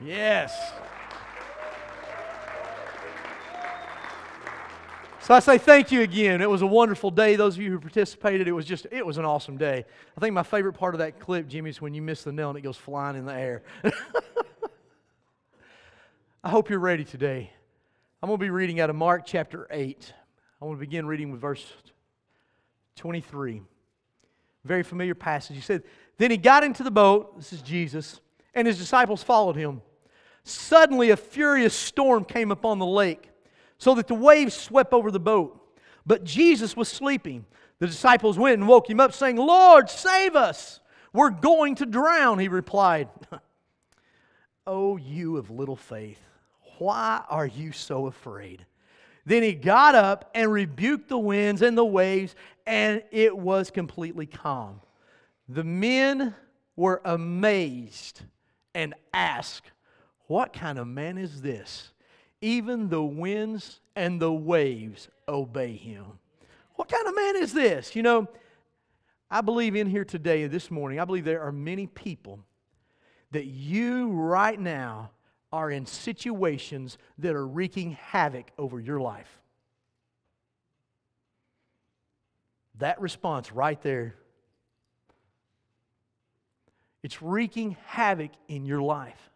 Yes. So I say thank you again. It was a wonderful day. Those of you who participated, it was just, it was an awesome day. I think my favorite part of that clip, Jimmy, is when you miss the nail and it goes flying in the air. I hope you're ready today. I'm going to be reading out of Mark chapter 8. I want to begin reading with verse 23. Very familiar passage. He said, Then he got into the boat, this is Jesus, and his disciples followed him. Suddenly, a furious storm came upon the lake so that the waves swept over the boat. But Jesus was sleeping. The disciples went and woke him up, saying, Lord, save us. We're going to drown, he replied. oh, you of little faith, why are you so afraid? Then he got up and rebuked the winds and the waves, and it was completely calm. The men were amazed and ask, What kind of man is this? even the winds and the waves obey him. What kind of man is this? You know, I believe in here today, this morning, I believe there are many people that you right now are in situations that are wreaking havoc over your life. That response right there, it's wreaking havoc in your life.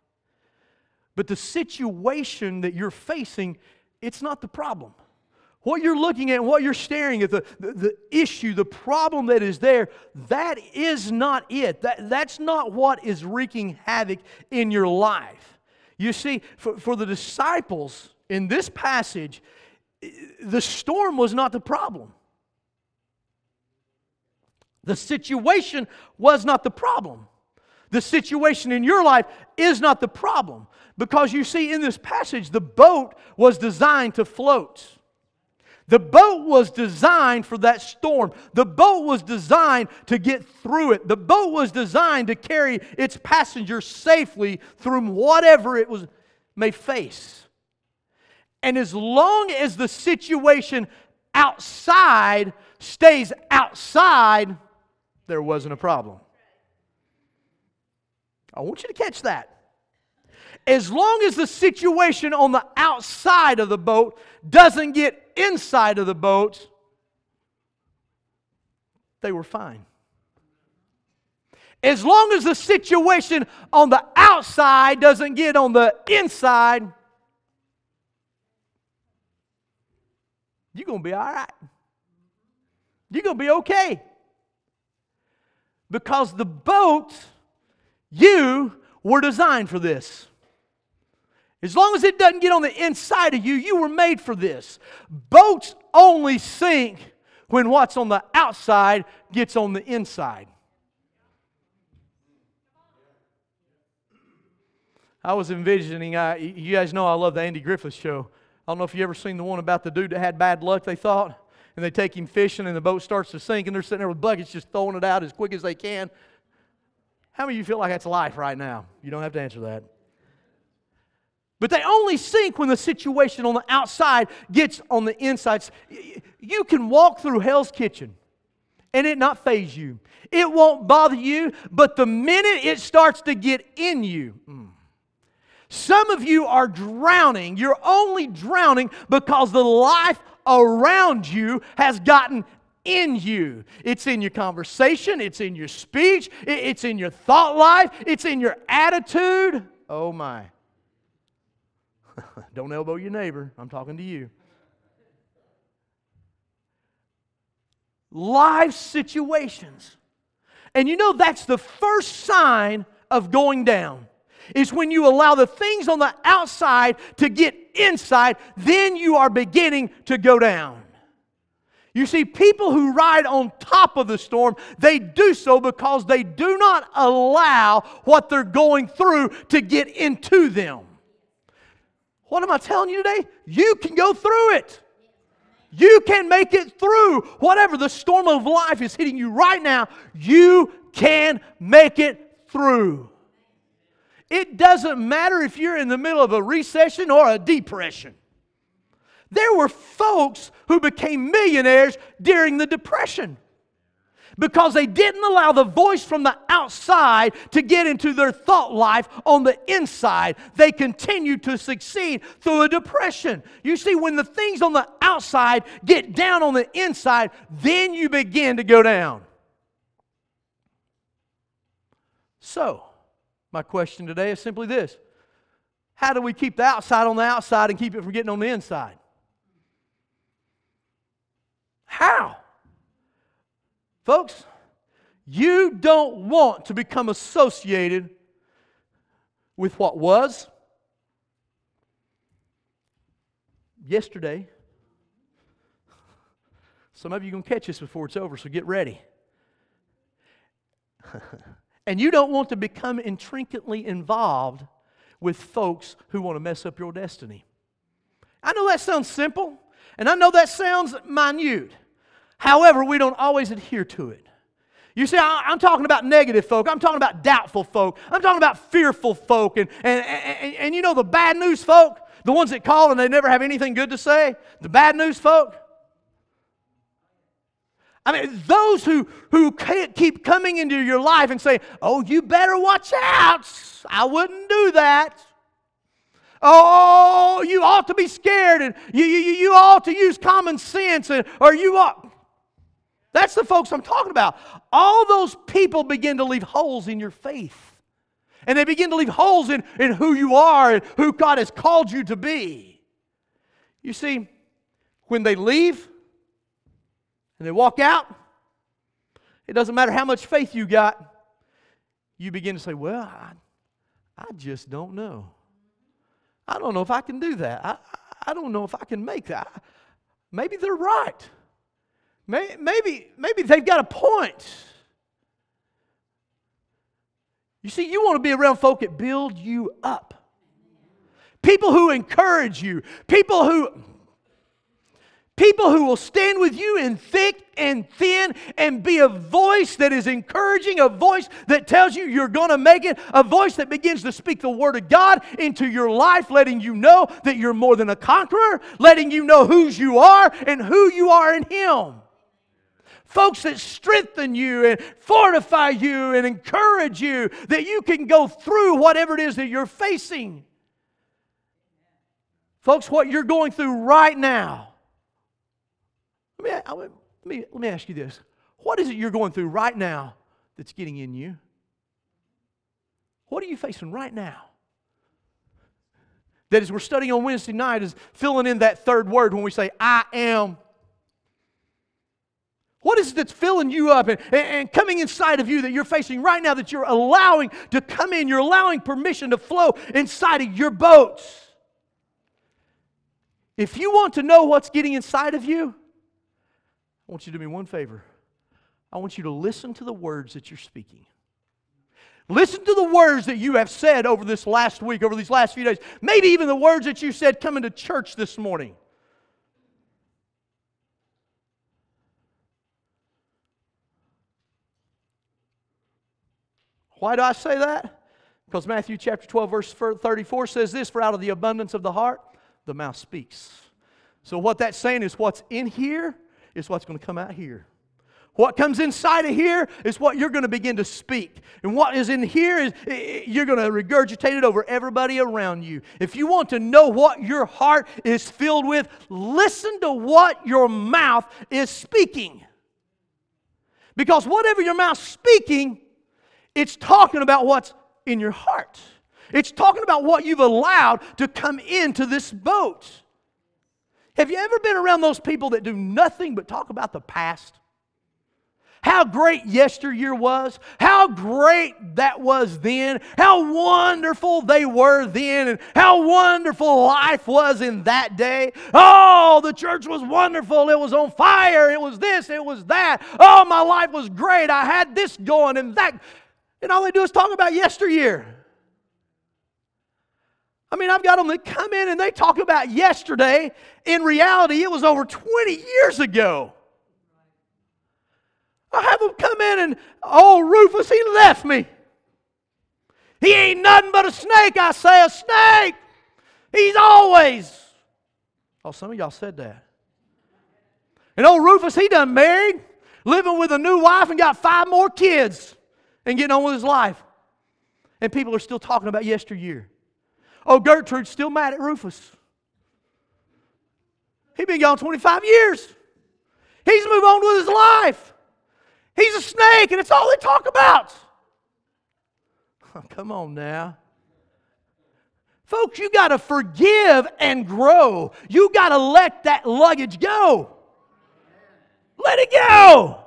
But the situation that you're facing, it's not the problem. What you're looking at what you're staring at, the, the, the, issue, the problem that is there, that is not it. That, that's not what is wreaking havoc in your life. You see, for, for the disciples in this passage, the storm was not the problem. The situation was not the problem. The situation in your life is not the problem. Because you see, in this passage, the boat was designed to float. The boat was designed for that storm. The boat was designed to get through it. The boat was designed to carry its passengers safely through whatever it was, may face. And as long as the situation outside stays outside, there wasn't a problem. I want you to catch that as long as the situation on the outside of the boat doesn't get inside of the boat, they were fine. As long as the situation on the outside doesn't get on the inside, you're going to be all right. You're going to be okay. Because the boat, you were designed for this. As long as it doesn't get on the inside of you, you were made for this. Boats only sink when what's on the outside gets on the inside. I was envisioning, I, you guys know I love the Andy Griffith show. I don't know if you ever seen the one about the dude that had bad luck, they thought, and they take him fishing and the boat starts to sink and they're sitting there with buckets just throwing it out as quick as they can. How many of you feel like that's life right now? You don't have to answer that. But they only sink when the situation on the outside gets on the inside. You can walk through Hell's Kitchen and it not phase you. It won't bother you, but the minute it starts to get in you, mm, some of you are drowning. You're only drowning because the life around you has gotten in you. It's in your conversation, it's in your speech, it's in your thought life, it's in your attitude. Oh my. Don't elbow your neighbor. I'm talking to you. Life situations. And you know that's the first sign of going down. Is when you allow the things on the outside to get inside, then you are beginning to go down. You see, people who ride on top of the storm, they do so because they do not allow what they're going through to get into them. What am I telling you today? You can go through it. You can make it through whatever the storm of life is hitting you right now. You can make it through. It doesn't matter if you're in the middle of a recession or a depression. There were folks who became millionaires during the depression because they didn't allow the voice from the outside to get into their thought life on the inside. They continued to succeed through a depression. You see, when the things on the outside get down on the inside, then you begin to go down. So, my question today is simply this How do we keep the outside on the outside and keep it from getting on the inside? How? Folks, you don't want to become associated with what was yesterday. Some of you are going to catch this before it's over, so get ready. and you don't want to become intricately involved with folks who want to mess up your destiny. I know that sounds simple, and I know that sounds minute. However, we don't always adhere to it. You see, I'm talking about negative folk. I'm talking about doubtful folk. I'm talking about fearful folk. And, and, and, and, you know the bad news folk? The ones that call and they never have anything good to say? The bad news folk? I mean, those who, who can't keep coming into your life and say, oh, you better watch out. I wouldn't do that. Oh, you ought to be scared and you, you, you ought to use common sense and, or you ought. That's the folks I'm talking about. All those people begin to leave holes in your faith. And they begin to leave holes in, in who you are and who God has called you to be. You see, when they leave and they walk out, it doesn't matter how much faith you got, you begin to say, Well, I, I just don't know. I don't know if I can do that. I, I don't know if I can make that. Maybe they're right. Maybe, maybe they've got a point. You see, you want to be around folk that build you up. People who encourage you. People who people who will stand with you in thick and thin and be a voice that is encouraging, a voice that tells you you're going to make it, a voice that begins to speak the word of God into your life, letting you know that you're more than a conqueror, letting you know whose you are and who you are in Him folks that strengthen you and fortify you and encourage you that you can go through whatever it is that you're facing. Folks, what you're going through right now. Let me, let, me, let me ask you this. What is it you're going through right now that's getting in you? What are you facing right now? That as we're studying on Wednesday night is filling in that third word when we say, I am what is it that's filling you up and, and, coming inside of you that you're facing right now that you're allowing to come in? You're allowing permission to flow inside of your boats. If you want to know what's getting inside of you, I want you to do me one favor. I want you to listen to the words that you're speaking. Listen to the words that you have said over this last week, over these last few days. Maybe even the words that you said coming to church this morning. Why do I say that? Because Matthew chapter 12, verse 34 says this For out of the abundance of the heart, the mouth speaks. So, what that's saying is what's in here is what's going to come out here. What comes inside of here is what you're going to begin to speak. And what is in here is you're going to regurgitate it over everybody around you. If you want to know what your heart is filled with, listen to what your mouth is speaking. Because whatever your mouth's speaking it's talking about what's in your heart. It's talking about what you've allowed to come into this boat. Have you ever been around those people that do nothing but talk about the past? How great yesteryear was, how great that was then, how wonderful they were then, and how wonderful life was in that day. Oh, the church was wonderful. It was on fire. It was this, it was that. Oh, my life was great. I had this going and that. And all they do is talk about yesteryear. I mean, I've got them that come in and they talk about yesterday. In reality, it was over 20 years ago. I have them come in and, oh, Rufus, he left me. He ain't nothing but a snake, I say, a snake. He's always. Oh, some of y'all said that. And old Rufus, he done married. living with a new wife and got five more kids and getting on with his life. And people are still talking about yesteryear. Oh, Gertrude's still mad at Rufus. He's been gone 25 years. He's moved on with his life. He's a snake, and it's all they talk about. Oh, come on now. Folks, you got to forgive and grow. You got to let that luggage go. Let it go.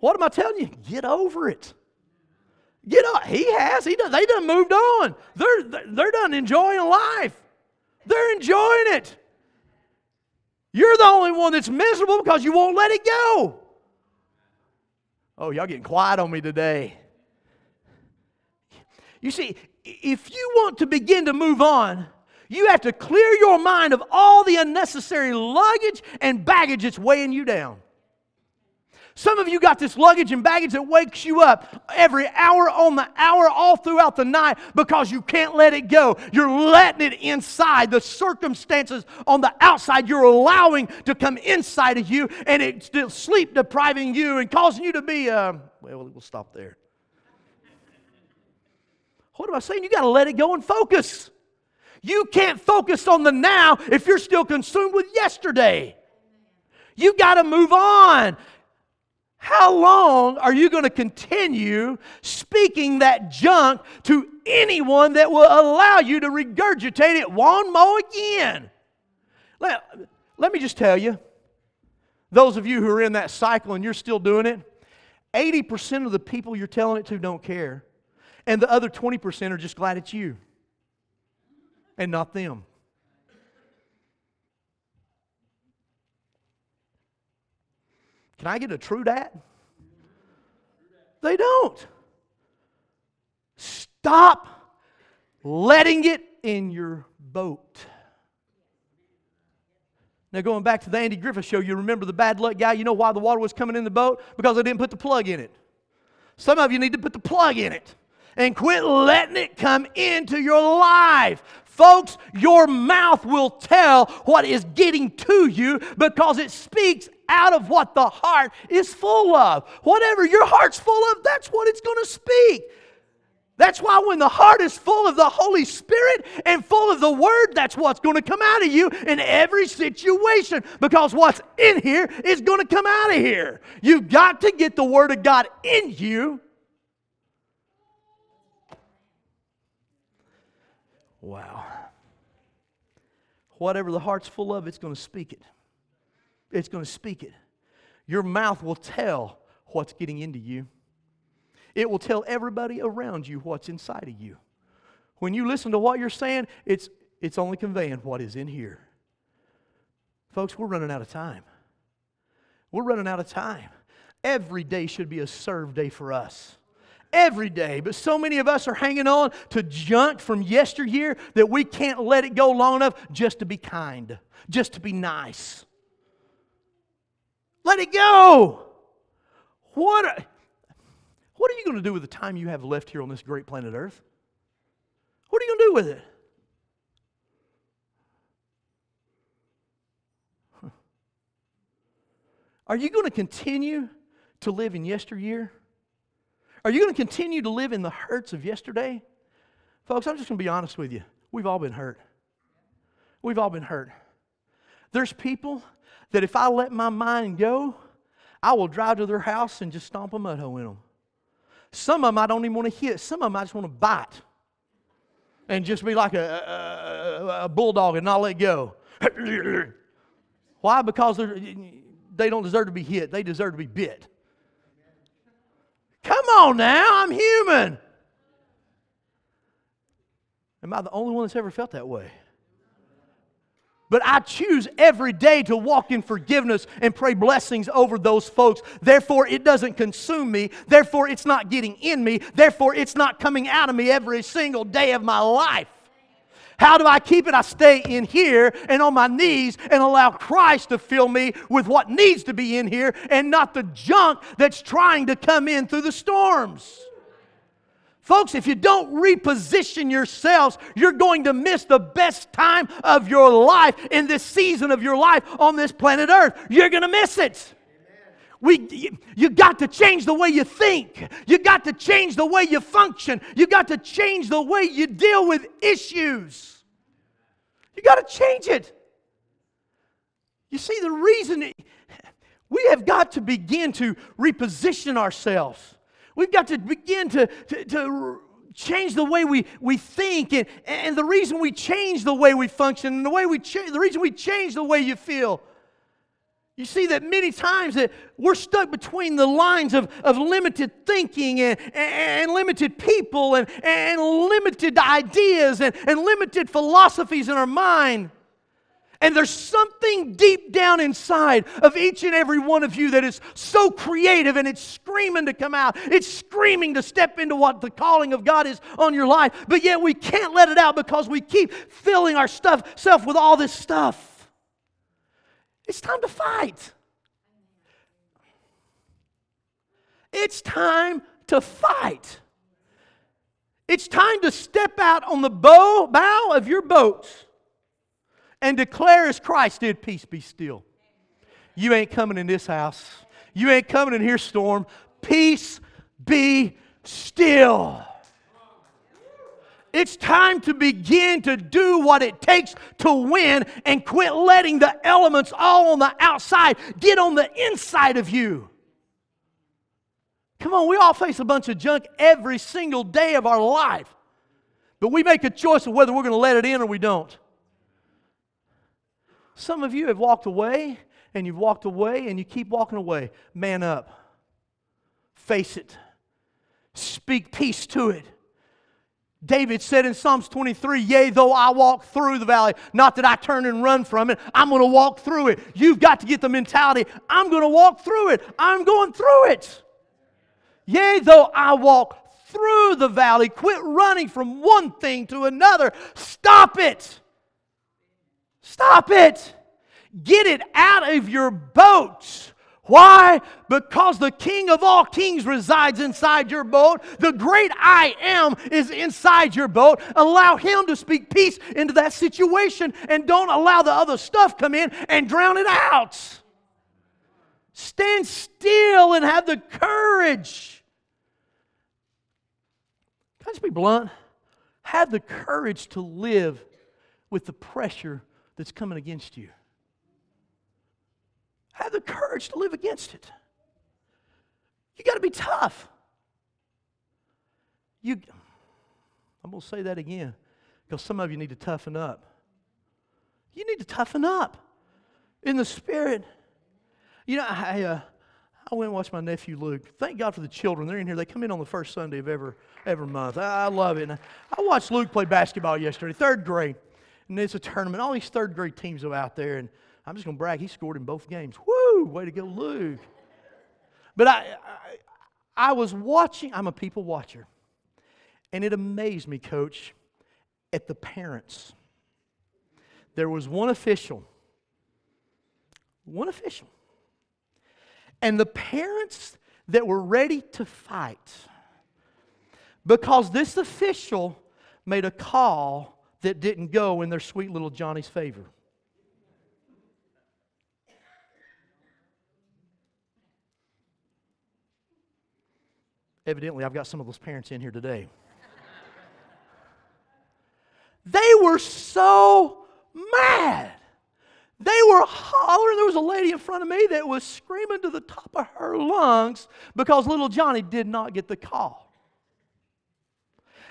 What am I telling you? Get over it. Get up. He has. He does. They done moved on. They're they're done enjoying life. They're enjoying it. You're the only one that's miserable because you won't let it go. Oh, y'all getting quiet on me today. You see, if you want to begin to move on, you have to clear your mind of all the unnecessary luggage and baggage that's weighing you down. Some of you got this luggage and baggage that wakes you up every hour on the hour, all throughout the night, because you can't let it go. You're letting it inside. The circumstances on the outside, you're allowing to come inside of you, and it's sleep depriving you and causing you to be, uh, well, we'll stop there. What am I saying? You got to let it go and focus. You can't focus on the now if you're still consumed with yesterday. You got to move on. How long are you going to continue speaking that junk to anyone that will allow you to regurgitate it one more again? Let, let me just tell you, those of you who are in that cycle and you're still doing it, 80% of the people you're telling it to don't care. And the other 20% are just glad it's you and not them. Can I get a true dad? They don't. Stop letting it in your boat. Now, going back to the Andy Griffith show, you remember the bad luck guy? You know why the water was coming in the boat? Because I didn't put the plug in it. Some of you need to put the plug in it and quit letting it come into your life. Folks, your mouth will tell what is getting to you because it speaks out of what the heart is full of. Whatever your heart's full of, that's what it's going to speak. That's why when the heart is full of the Holy Spirit and full of the Word, that's what's going to come out of you in every situation because what's in here is going to come out of here. You've got to get the Word of God in you. Wow. Whatever the heart's full of, it's going to speak it it's going to speak it. Your mouth will tell what's getting into you. It will tell everybody around you what's inside of you. When you listen to what you're saying, it's, it's only conveying what is in here. Folks, we're running out of time. We're running out of time. Every day should be a serve day for us. Every day. But so many of us are hanging on to junk from yesteryear that we can't let it go long enough just to be kind, just to be nice. Let it go. What what are you going to do with the time you have left here on this great planet Earth? What are you going to do with it? Are you going to continue to live in yesteryear? Are you going to continue to live in the hurts of yesterday? Folks, I'm just going to be honest with you. We've all been hurt. We've all been hurt. There's people that if I let my mind go, I will drive to their house and just stomp a mud hole in them. Some of them I don't even want to hit. Some of them I just want to bite and just be like a, a, a bulldog and not let go. Why? Because they don't deserve to be hit. They deserve to be bit. Come on now, I'm human. Am I the only one that's ever felt that way? But I choose every day to walk in forgiveness and pray blessings over those folks. Therefore, it doesn't consume me. Therefore, it's not getting in me. Therefore, it's not coming out of me every single day of my life. How do I keep it? I stay in here and on my knees and allow Christ to fill me with what needs to be in here and not the junk that's trying to come in through the storms. Folks, if you don't reposition yourselves, you're going to miss the best time of your life in this season of your life on this planet Earth. You're going to miss it. We, you, you got to change the way you think. You got to change the way you function. You got to change the way you deal with issues. You got to change it. You see, the reason we have got to begin to reposition ourselves. We've got to begin to, to, to change the way we, we think. And, and the reason we change the way we function and the, way we cha- the reason we change the way you feel. You see that many times that we're stuck between the lines of, of limited thinking and, and, and limited people and, and limited ideas and, and limited philosophies in our mind. And there's something deep down inside of each and every one of you that is so creative and it's screaming to come out. It's screaming to step into what the calling of God is on your life. But yet we can't let it out because we keep filling our stuff self with all this stuff. It's time to fight. It's time to fight. It's time to step out on the bow, bow of your boat and declare as Christ did, Peace be still. You ain't coming in this house. You ain't coming in here, storm. Peace be still. It's time to begin to do what it takes to win and quit letting the elements all on the outside get on the inside of you. Come on, we all face a bunch of junk every single day of our life. But we make a choice of whether we're going to let it in or we don't. Some of you have walked away and you've walked away and you keep walking away. Man up. Face it. Speak peace to it. David said in Psalms 23, Yea, though I walk through the valley, not that I turn and run from it, I'm going to walk through it. You've got to get the mentality, I'm going to walk through it. I'm going through it. Yea, though I walk through the valley, quit running from one thing to another. Stop it. Stop it. Get it out of your boats. Why? Because the King of all kings resides inside your boat. The great I am is inside your boat. Allow him to speak peace into that situation and don't allow the other stuff come in and drown it out. Stand still and have the courage. Can I just be blunt? Have the courage to live with the pressure that's coming against you. Have the courage to live against it. You got to be tough. You, I'm going to say that again because some of you need to toughen up. You need to toughen up in the spirit. You know, I, uh, I went and watched my nephew Luke. Thank God for the children. They're in here. They come in on the first Sunday of every, every month. I, I love it. And I watched Luke play basketball yesterday, third grade and it's a tournament. All these third grade teams are out there, and I'm just going to brag. He scored in both games. Woo! Way to go, Luke. But I, I, I was watching. I'm a people watcher, and it amazed me, Coach, at the parents. There was one official. One official. And the parents that were ready to fight because this official made a call that didn't go in their sweet little Johnny's favor. Evidently, I've got some of those parents in here today. they were so mad. They were hollering. There was a lady in front of me that was screaming to the top of her lungs because little Johnny did not get the call.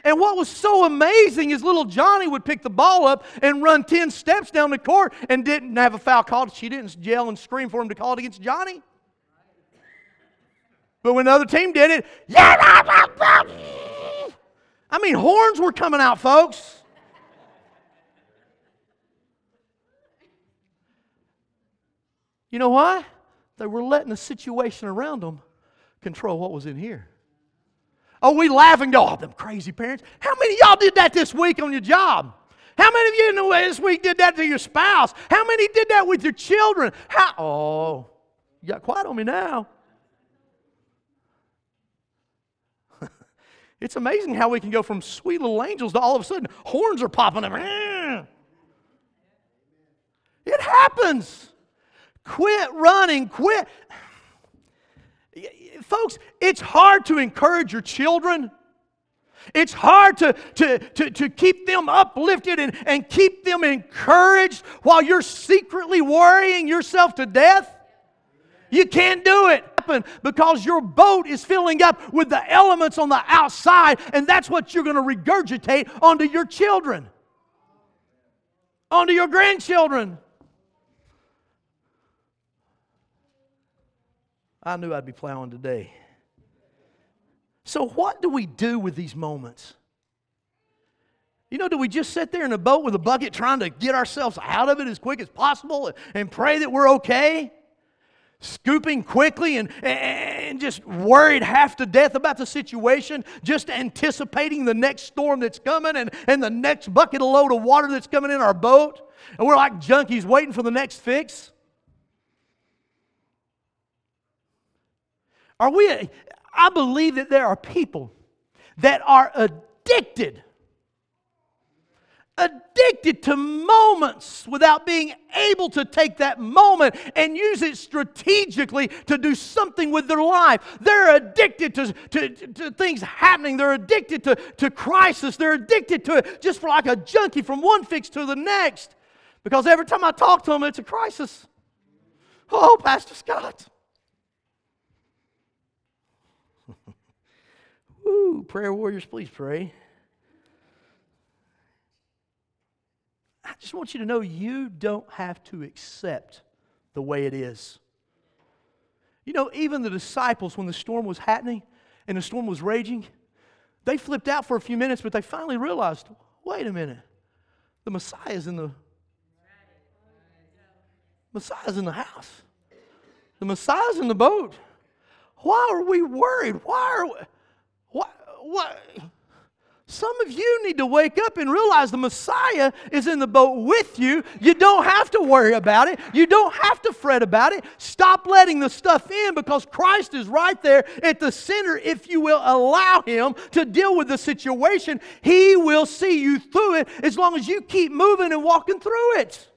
And what was so amazing is little Johnny would pick the ball up and run 10 steps down the court and didn't have a foul called. She didn't yell and scream for him to call it against Johnny. But when the other team did it, I mean, horns were coming out, folks. You know why? They were letting the situation around them control what was in here. Oh, we laugh and go, oh, them crazy parents. How many y'all did that this week on your job? How many of you in the way this week did that to your spouse? How many did that with your children? How, oh, you got quiet on me now. It's amazing how we can go from sweet little angels to all of a sudden horns are popping up. It happens. Quit running. Quit. Folks, it's hard to encourage your children. It's hard to, to, to, to keep them uplifted and, and keep them encouraged while you're secretly worrying yourself to death. You can't do it because your boat is filling up with the elements on the outside, and that's what you're going to regurgitate onto your children, onto your grandchildren. I knew I'd be plowing today. So, what do we do with these moments? You know, do we just sit there in a boat with a bucket trying to get ourselves out of it as quick as possible and pray that we're okay? Scooping quickly and, and just worried half to death about the situation, just anticipating the next storm that's coming and, and the next bucket of load of water that's coming in our boat. And we're like junkies waiting for the next fix. Are we, I believe that there are people that are addicted, addicted to moments without being able to take that moment and use it strategically to do something with their life. They're addicted to, to, to things happening, they're addicted to, to crisis, they're addicted to it just for like a junkie from one fix to the next. Because every time I talk to them, it's a crisis. Oh, Pastor Scott. Woo, prayer warriors, please pray. I just want you to know you don't have to accept the way it is. You know, even the disciples, when the storm was happening and the storm was raging, they flipped out for a few minutes, but they finally realized wait a minute, the Messiah's in the Messiah's in the house. The Messiah's in the boat. Why are we worried? Why are we, what, what? Some of you need to wake up and realize the Messiah is in the boat with you. You don't have to worry about it. You don't have to fret about it. Stop letting the stuff in because Christ is right there at the center. If you will allow Him to deal with the situation, He will see you through it as long as you keep moving and walking through it.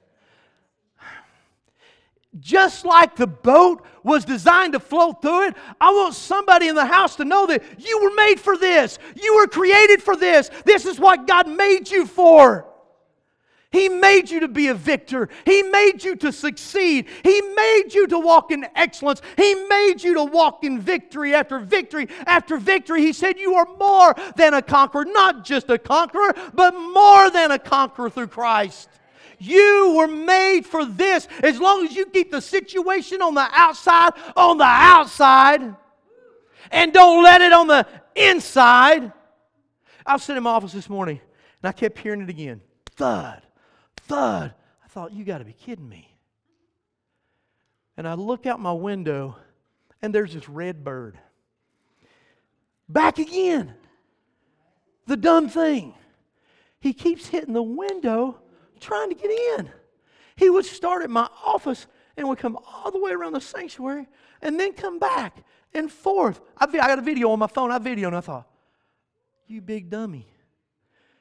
Just like the boat was designed to float through it, I want somebody in the house to know that you were made for this. You were created for this. This is what God made you for. He made you to be a victor. He made you to succeed. He made you to walk in excellence. He made you to walk in victory after victory after victory. He said, You are more than a conqueror, not just a conqueror, but more than a conqueror through Christ. You were made for this. As long as you keep the situation on the outside, on the outside, and don't let it on the inside. I was sitting in my office this morning and I kept hearing it again thud, thud. I thought, you got to be kidding me. And I look out my window and there's this red bird. Back again. The dumb thing. He keeps hitting the window trying to get in. He would start at my office and would come all the way around the sanctuary and then come back and forth. I, I got a video on my phone. I videoed and I thought, you big dummy.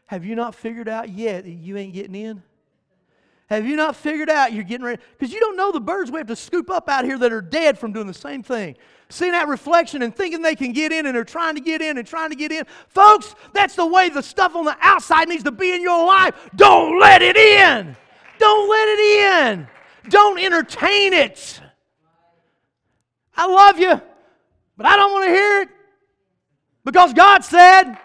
Have you not figured out yet that you ain't getting in? Have you not figured out you're getting ready? Because you don't know the birds we have to scoop up out here that are dead from doing the same thing. Seeing that reflection and thinking they can get in and they're trying to get in and trying to get in. Folks, that's the way the stuff on the outside needs to be in your life. Don't let it in. Don't let it in. Don't entertain it. I love you, but I don't want to hear it because God said.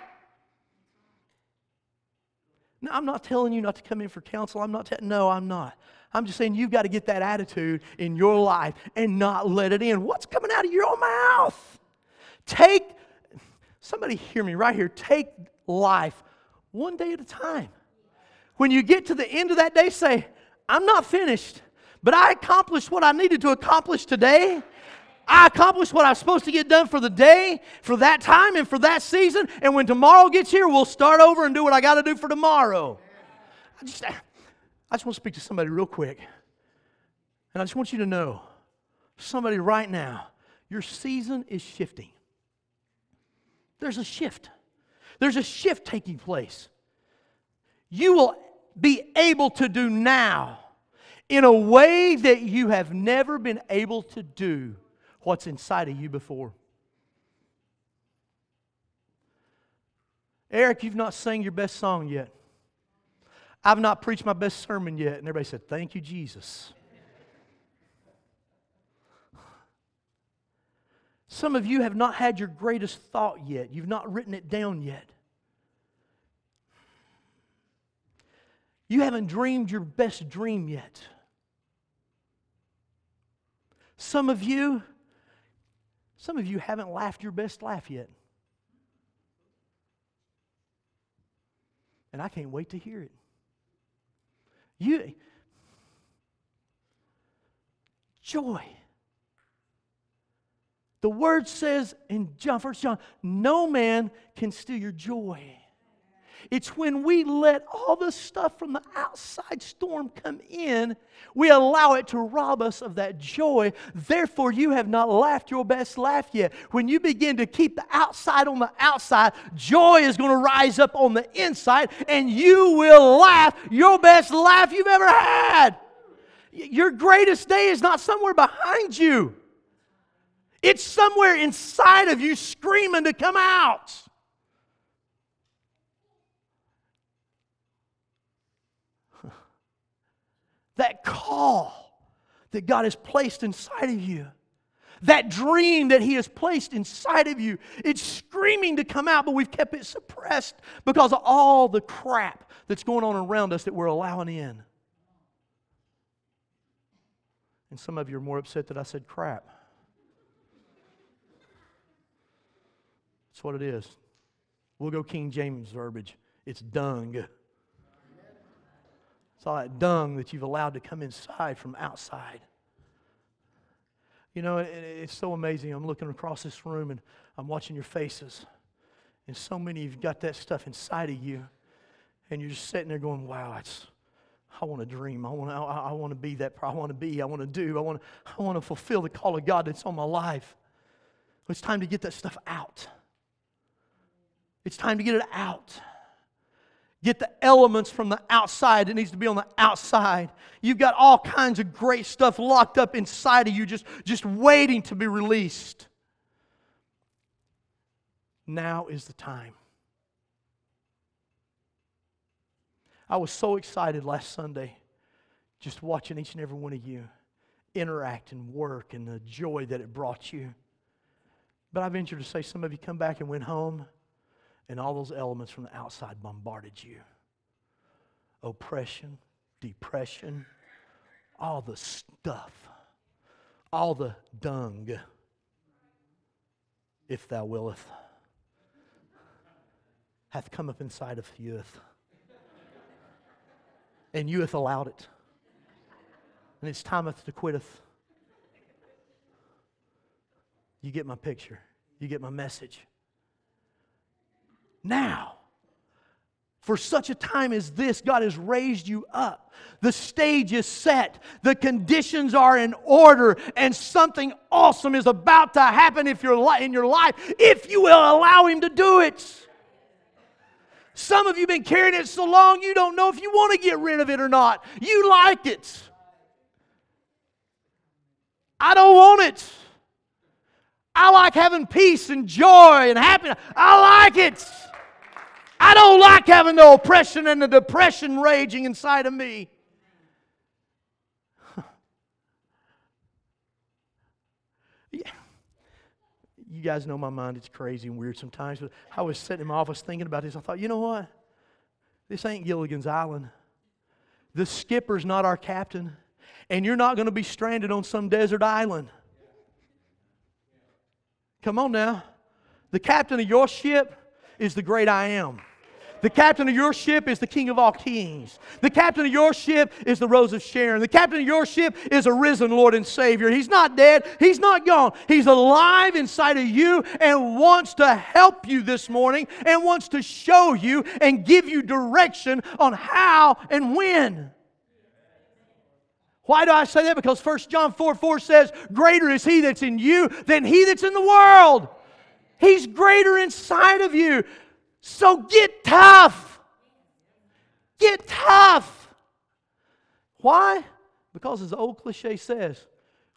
No, I'm not telling you not to come in for counsel. I'm not. Te- no, I'm not. I'm just saying you've got to get that attitude in your life and not let it in. What's coming out of your own mouth? Take. Somebody hear me right here. Take life one day at a time. When you get to the end of that day, say, "I'm not finished, but I accomplished what I needed to accomplish today." I accomplished what I was supposed to get done for the day, for that time, and for that season. And when tomorrow gets here, we'll start over and do what I got to do for tomorrow. I just, I just want to speak to somebody real quick. And I just want you to know somebody right now, your season is shifting. There's a shift. There's a shift taking place. You will be able to do now in a way that you have never been able to do what's inside of you before. Eric, you've not sang your best song yet. I've not preached my best sermon yet. And everybody said, Thank you, Jesus. Some of you have not had your greatest thought yet. You've not written it down yet. You haven't dreamed your best dream yet. Some of you, some of you haven't laughed your best laugh yet. And I can't wait to hear it. You joy. The word says in John, 1 John, no man can steal your joy. It's when we let all the stuff from the outside storm come in, we allow it to rob us of that joy. Therefore, you have not laughed your best laugh yet. When you begin to keep the outside on the outside, joy is going to rise up on the inside, and you will laugh your best laugh you've ever had. Your greatest day is not somewhere behind you. It's somewhere inside of you screaming to come out. That call that God has placed inside of you. That dream that He has placed inside of you, it's screaming to come out, but we've kept it suppressed because of all the crap that's going on around us that we're allowing in. And some of you are more upset that I said crap. That's what it is. We'll go King James verbiage. It's dung. All that dung that you've allowed to come inside from outside. You know, it, it's so amazing. I'm looking across this room and I'm watching your faces. And so many of you got that stuff inside of you. And you're just sitting there going, wow, it's, I want to dream. I want to, I, I want to be that. I want to be. I want to do. I want to, I want to fulfill the call of God that's on my life. It's time to get that stuff out. It's time to get it out. Get the elements from the outside. It needs to be on the outside. You've got all kinds of great stuff locked up inside of you, just, just waiting to be released. Now is the time. I was so excited last Sunday just watching each and every one of you interact and work and the joy that it brought you. But I venture to say some of you come back and went home and all those elements from the outside bombarded you oppression, depression, all the stuff, all the dung, if thou willeth, hath come up inside of youth. And you hath allowed it. And it's time to quitteth. You get my picture. You get my message now. For such a time as this, God has raised you up. The stage is set, the conditions are in order, and something awesome is about to happen if you're in your life if you will allow Him to do it. Some of you have been carrying it so long you don't know if you want to get rid of it or not. You like it. I don't want it. I like having peace and joy and happiness. I like it. I don't like having the oppression and the depression raging inside of me. yeah. You guys know my mind, it's crazy and weird sometimes, but I was sitting in my office thinking about this. I thought, you know what? This ain't Gilligan's Island. The skipper's not our captain, and you're not going to be stranded on some desert island. Come on now. The captain of your ship is the great I am. The captain of your ship is the King of all kings. The captain of your ship is the Rose of Sharon. The captain of your ship is a risen Lord and Savior. He's not dead, He's not gone. He's alive inside of you and wants to help you this morning and wants to show you and give you direction on how and when. Why do I say that? Because 1 John 4 4 says, Greater is he that's in you than he that's in the world. He's greater inside of you. So get tough. Get tough. Why? Because as the old cliche says,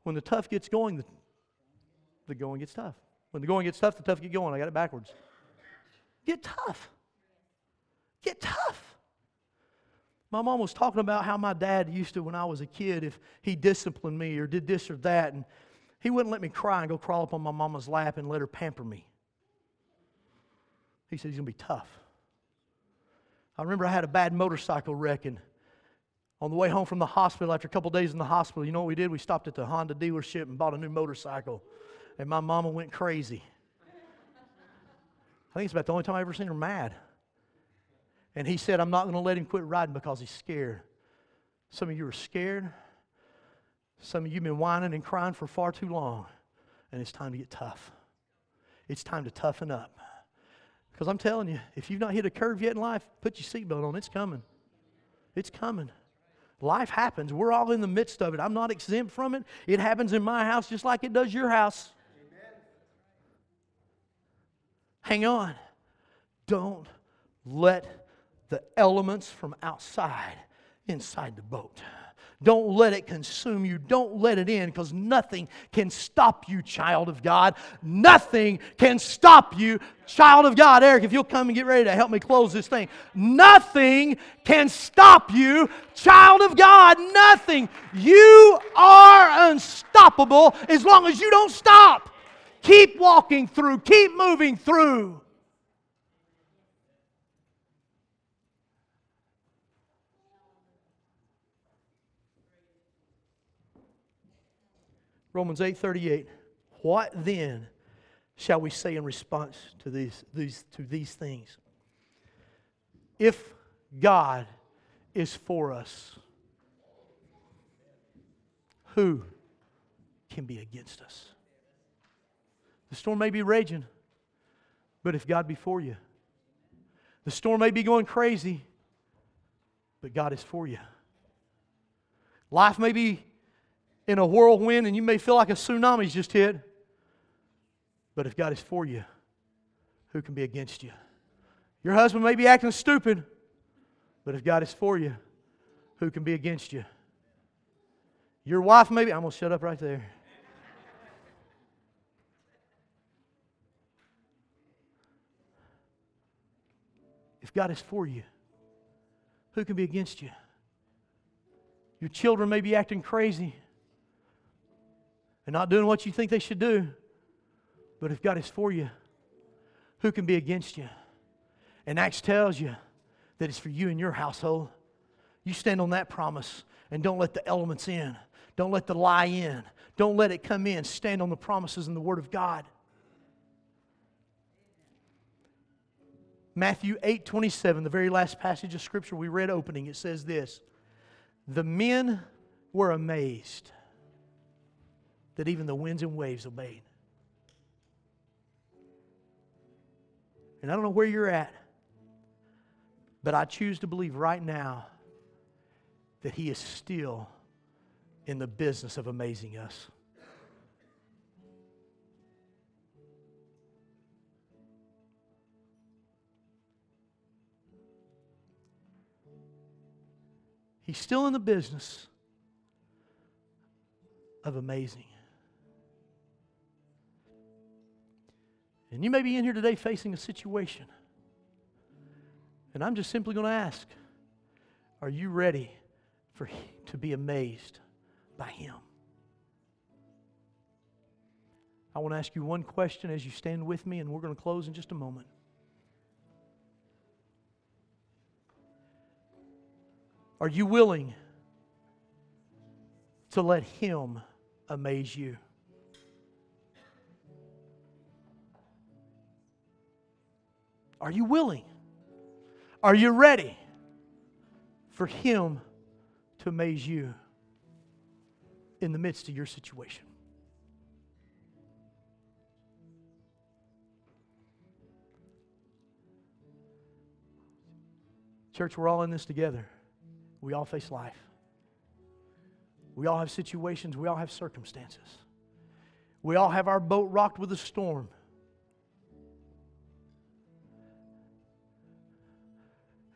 when the tough gets going, the, the going gets tough. When the going gets tough, the tough get going. I got it backwards. Get tough. Get tough. My mom was talking about how my dad used to, when I was a kid, if he disciplined me or did this or that, and he wouldn't let me cry and go crawl up on my mama's lap and let her pamper me. He said he's going to be tough. I remember I had a bad motorcycle wreck, and on the way home from the hospital, after a couple days in the hospital, you know what we did? We stopped at the Honda dealership and bought a new motorcycle, and my mama went crazy. I think it's about the only time I ever seen her mad. And he said, I'm not going to let him quit riding because he's scared. Some of you are scared. Some of you have been whining and crying for far too long, and it's time to get tough. It's time to toughen up. Because I'm telling you, if you've not hit a curve yet in life, put your seatbelt on. It's coming. It's coming. Life happens. We're all in the midst of it. I'm not exempt from it. It happens in my house just like it does your house. Amen. Hang on. Don't let the elements from outside inside the boat. Don't let it consume you. Don't let it in because nothing can stop you, child of God. Nothing can stop you, child of God. Eric, if you'll come and get ready to help me close this thing. Nothing can stop you, child of God. Nothing. You are unstoppable as long as you don't stop. Keep walking through, keep moving through. Romans 8:38. What then shall we say in response to these, these, to these things? If God is for us, who can be against us? The storm may be raging, but if God be for you, the storm may be going crazy, but God is for you. Life may be in a whirlwind and you may feel like a tsunami's just hit. But if God is for you, who can be against you? Your husband may be acting stupid, but if God is for you, who can be against you? Your wife may be, I'm going to shut up right there. If God is for you, who can be against you? Your children may be acting crazy not doing what you think they should do. But if God is for you, who can be against you? And Acts tells you that it's for you and your household. You stand on that promise and don't let the elements in. Don't let the lie in. Don't let it come in. Stand on the promises and the Word of God. Matthew 8 27, the very last passage of Scripture we read opening, it says this The men were amazed that even the winds and waves obeyed. And I don't know where you're at, but I choose to believe right now that He is still in the business of amazing us. He's still in the business of amazing. And you may be in here today facing a situation. And I'm just simply going to ask Are you ready for, to be amazed by Him? I want to ask you one question as you stand with me, and we're going to close in just a moment. Are you willing to let Him amaze you? Are you willing? Are you ready for Him to amaze you in the midst of your situation? Church, we're all in this together. We all face life. We all have situations. We all have circumstances. We all have our boat rocked with a storm.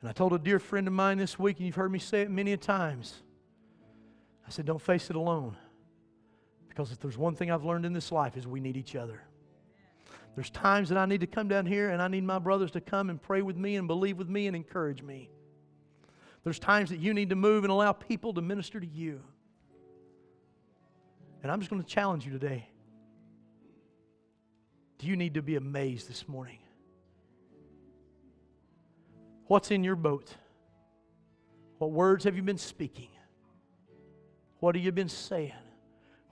And I told a dear friend of mine this week, and you've heard me say it many a times. I said, Don't face it alone Because if there's one thing I've learned in this life is we need each other. There's times that I need to come down here and I need my brothers to come and pray with me and believe with me and encourage me. There's times that you need to move and allow people to minister to you. And I'm just going to challenge you today. Do you need to be amazed this morning? What's in your boat? What words have you been speaking? What have you been saying?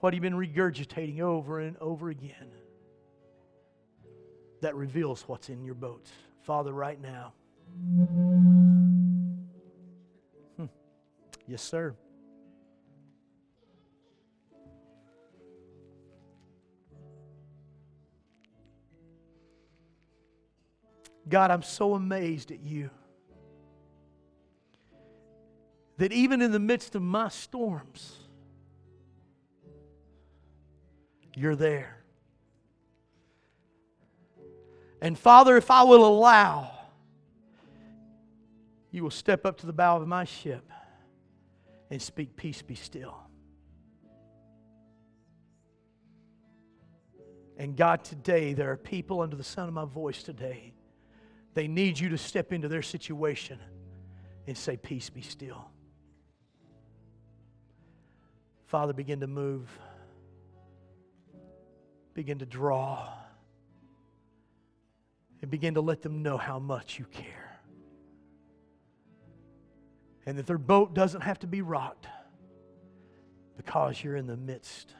What have you been regurgitating over and over again? That reveals what's in your boat. Father, right now. Hmm. Yes, sir. God, I'm so amazed at you. That even in the midst of my storms, you're there. And Father, if I will allow, you will step up to the bow of my ship and speak, Peace be still. And God, today, there are people under the sound of my voice today they need you to step into their situation and say, Peace be still. Father, begin to move, begin to draw, and begin to let them know how much you care. And that their boat doesn't have to be rocked because you're in the midst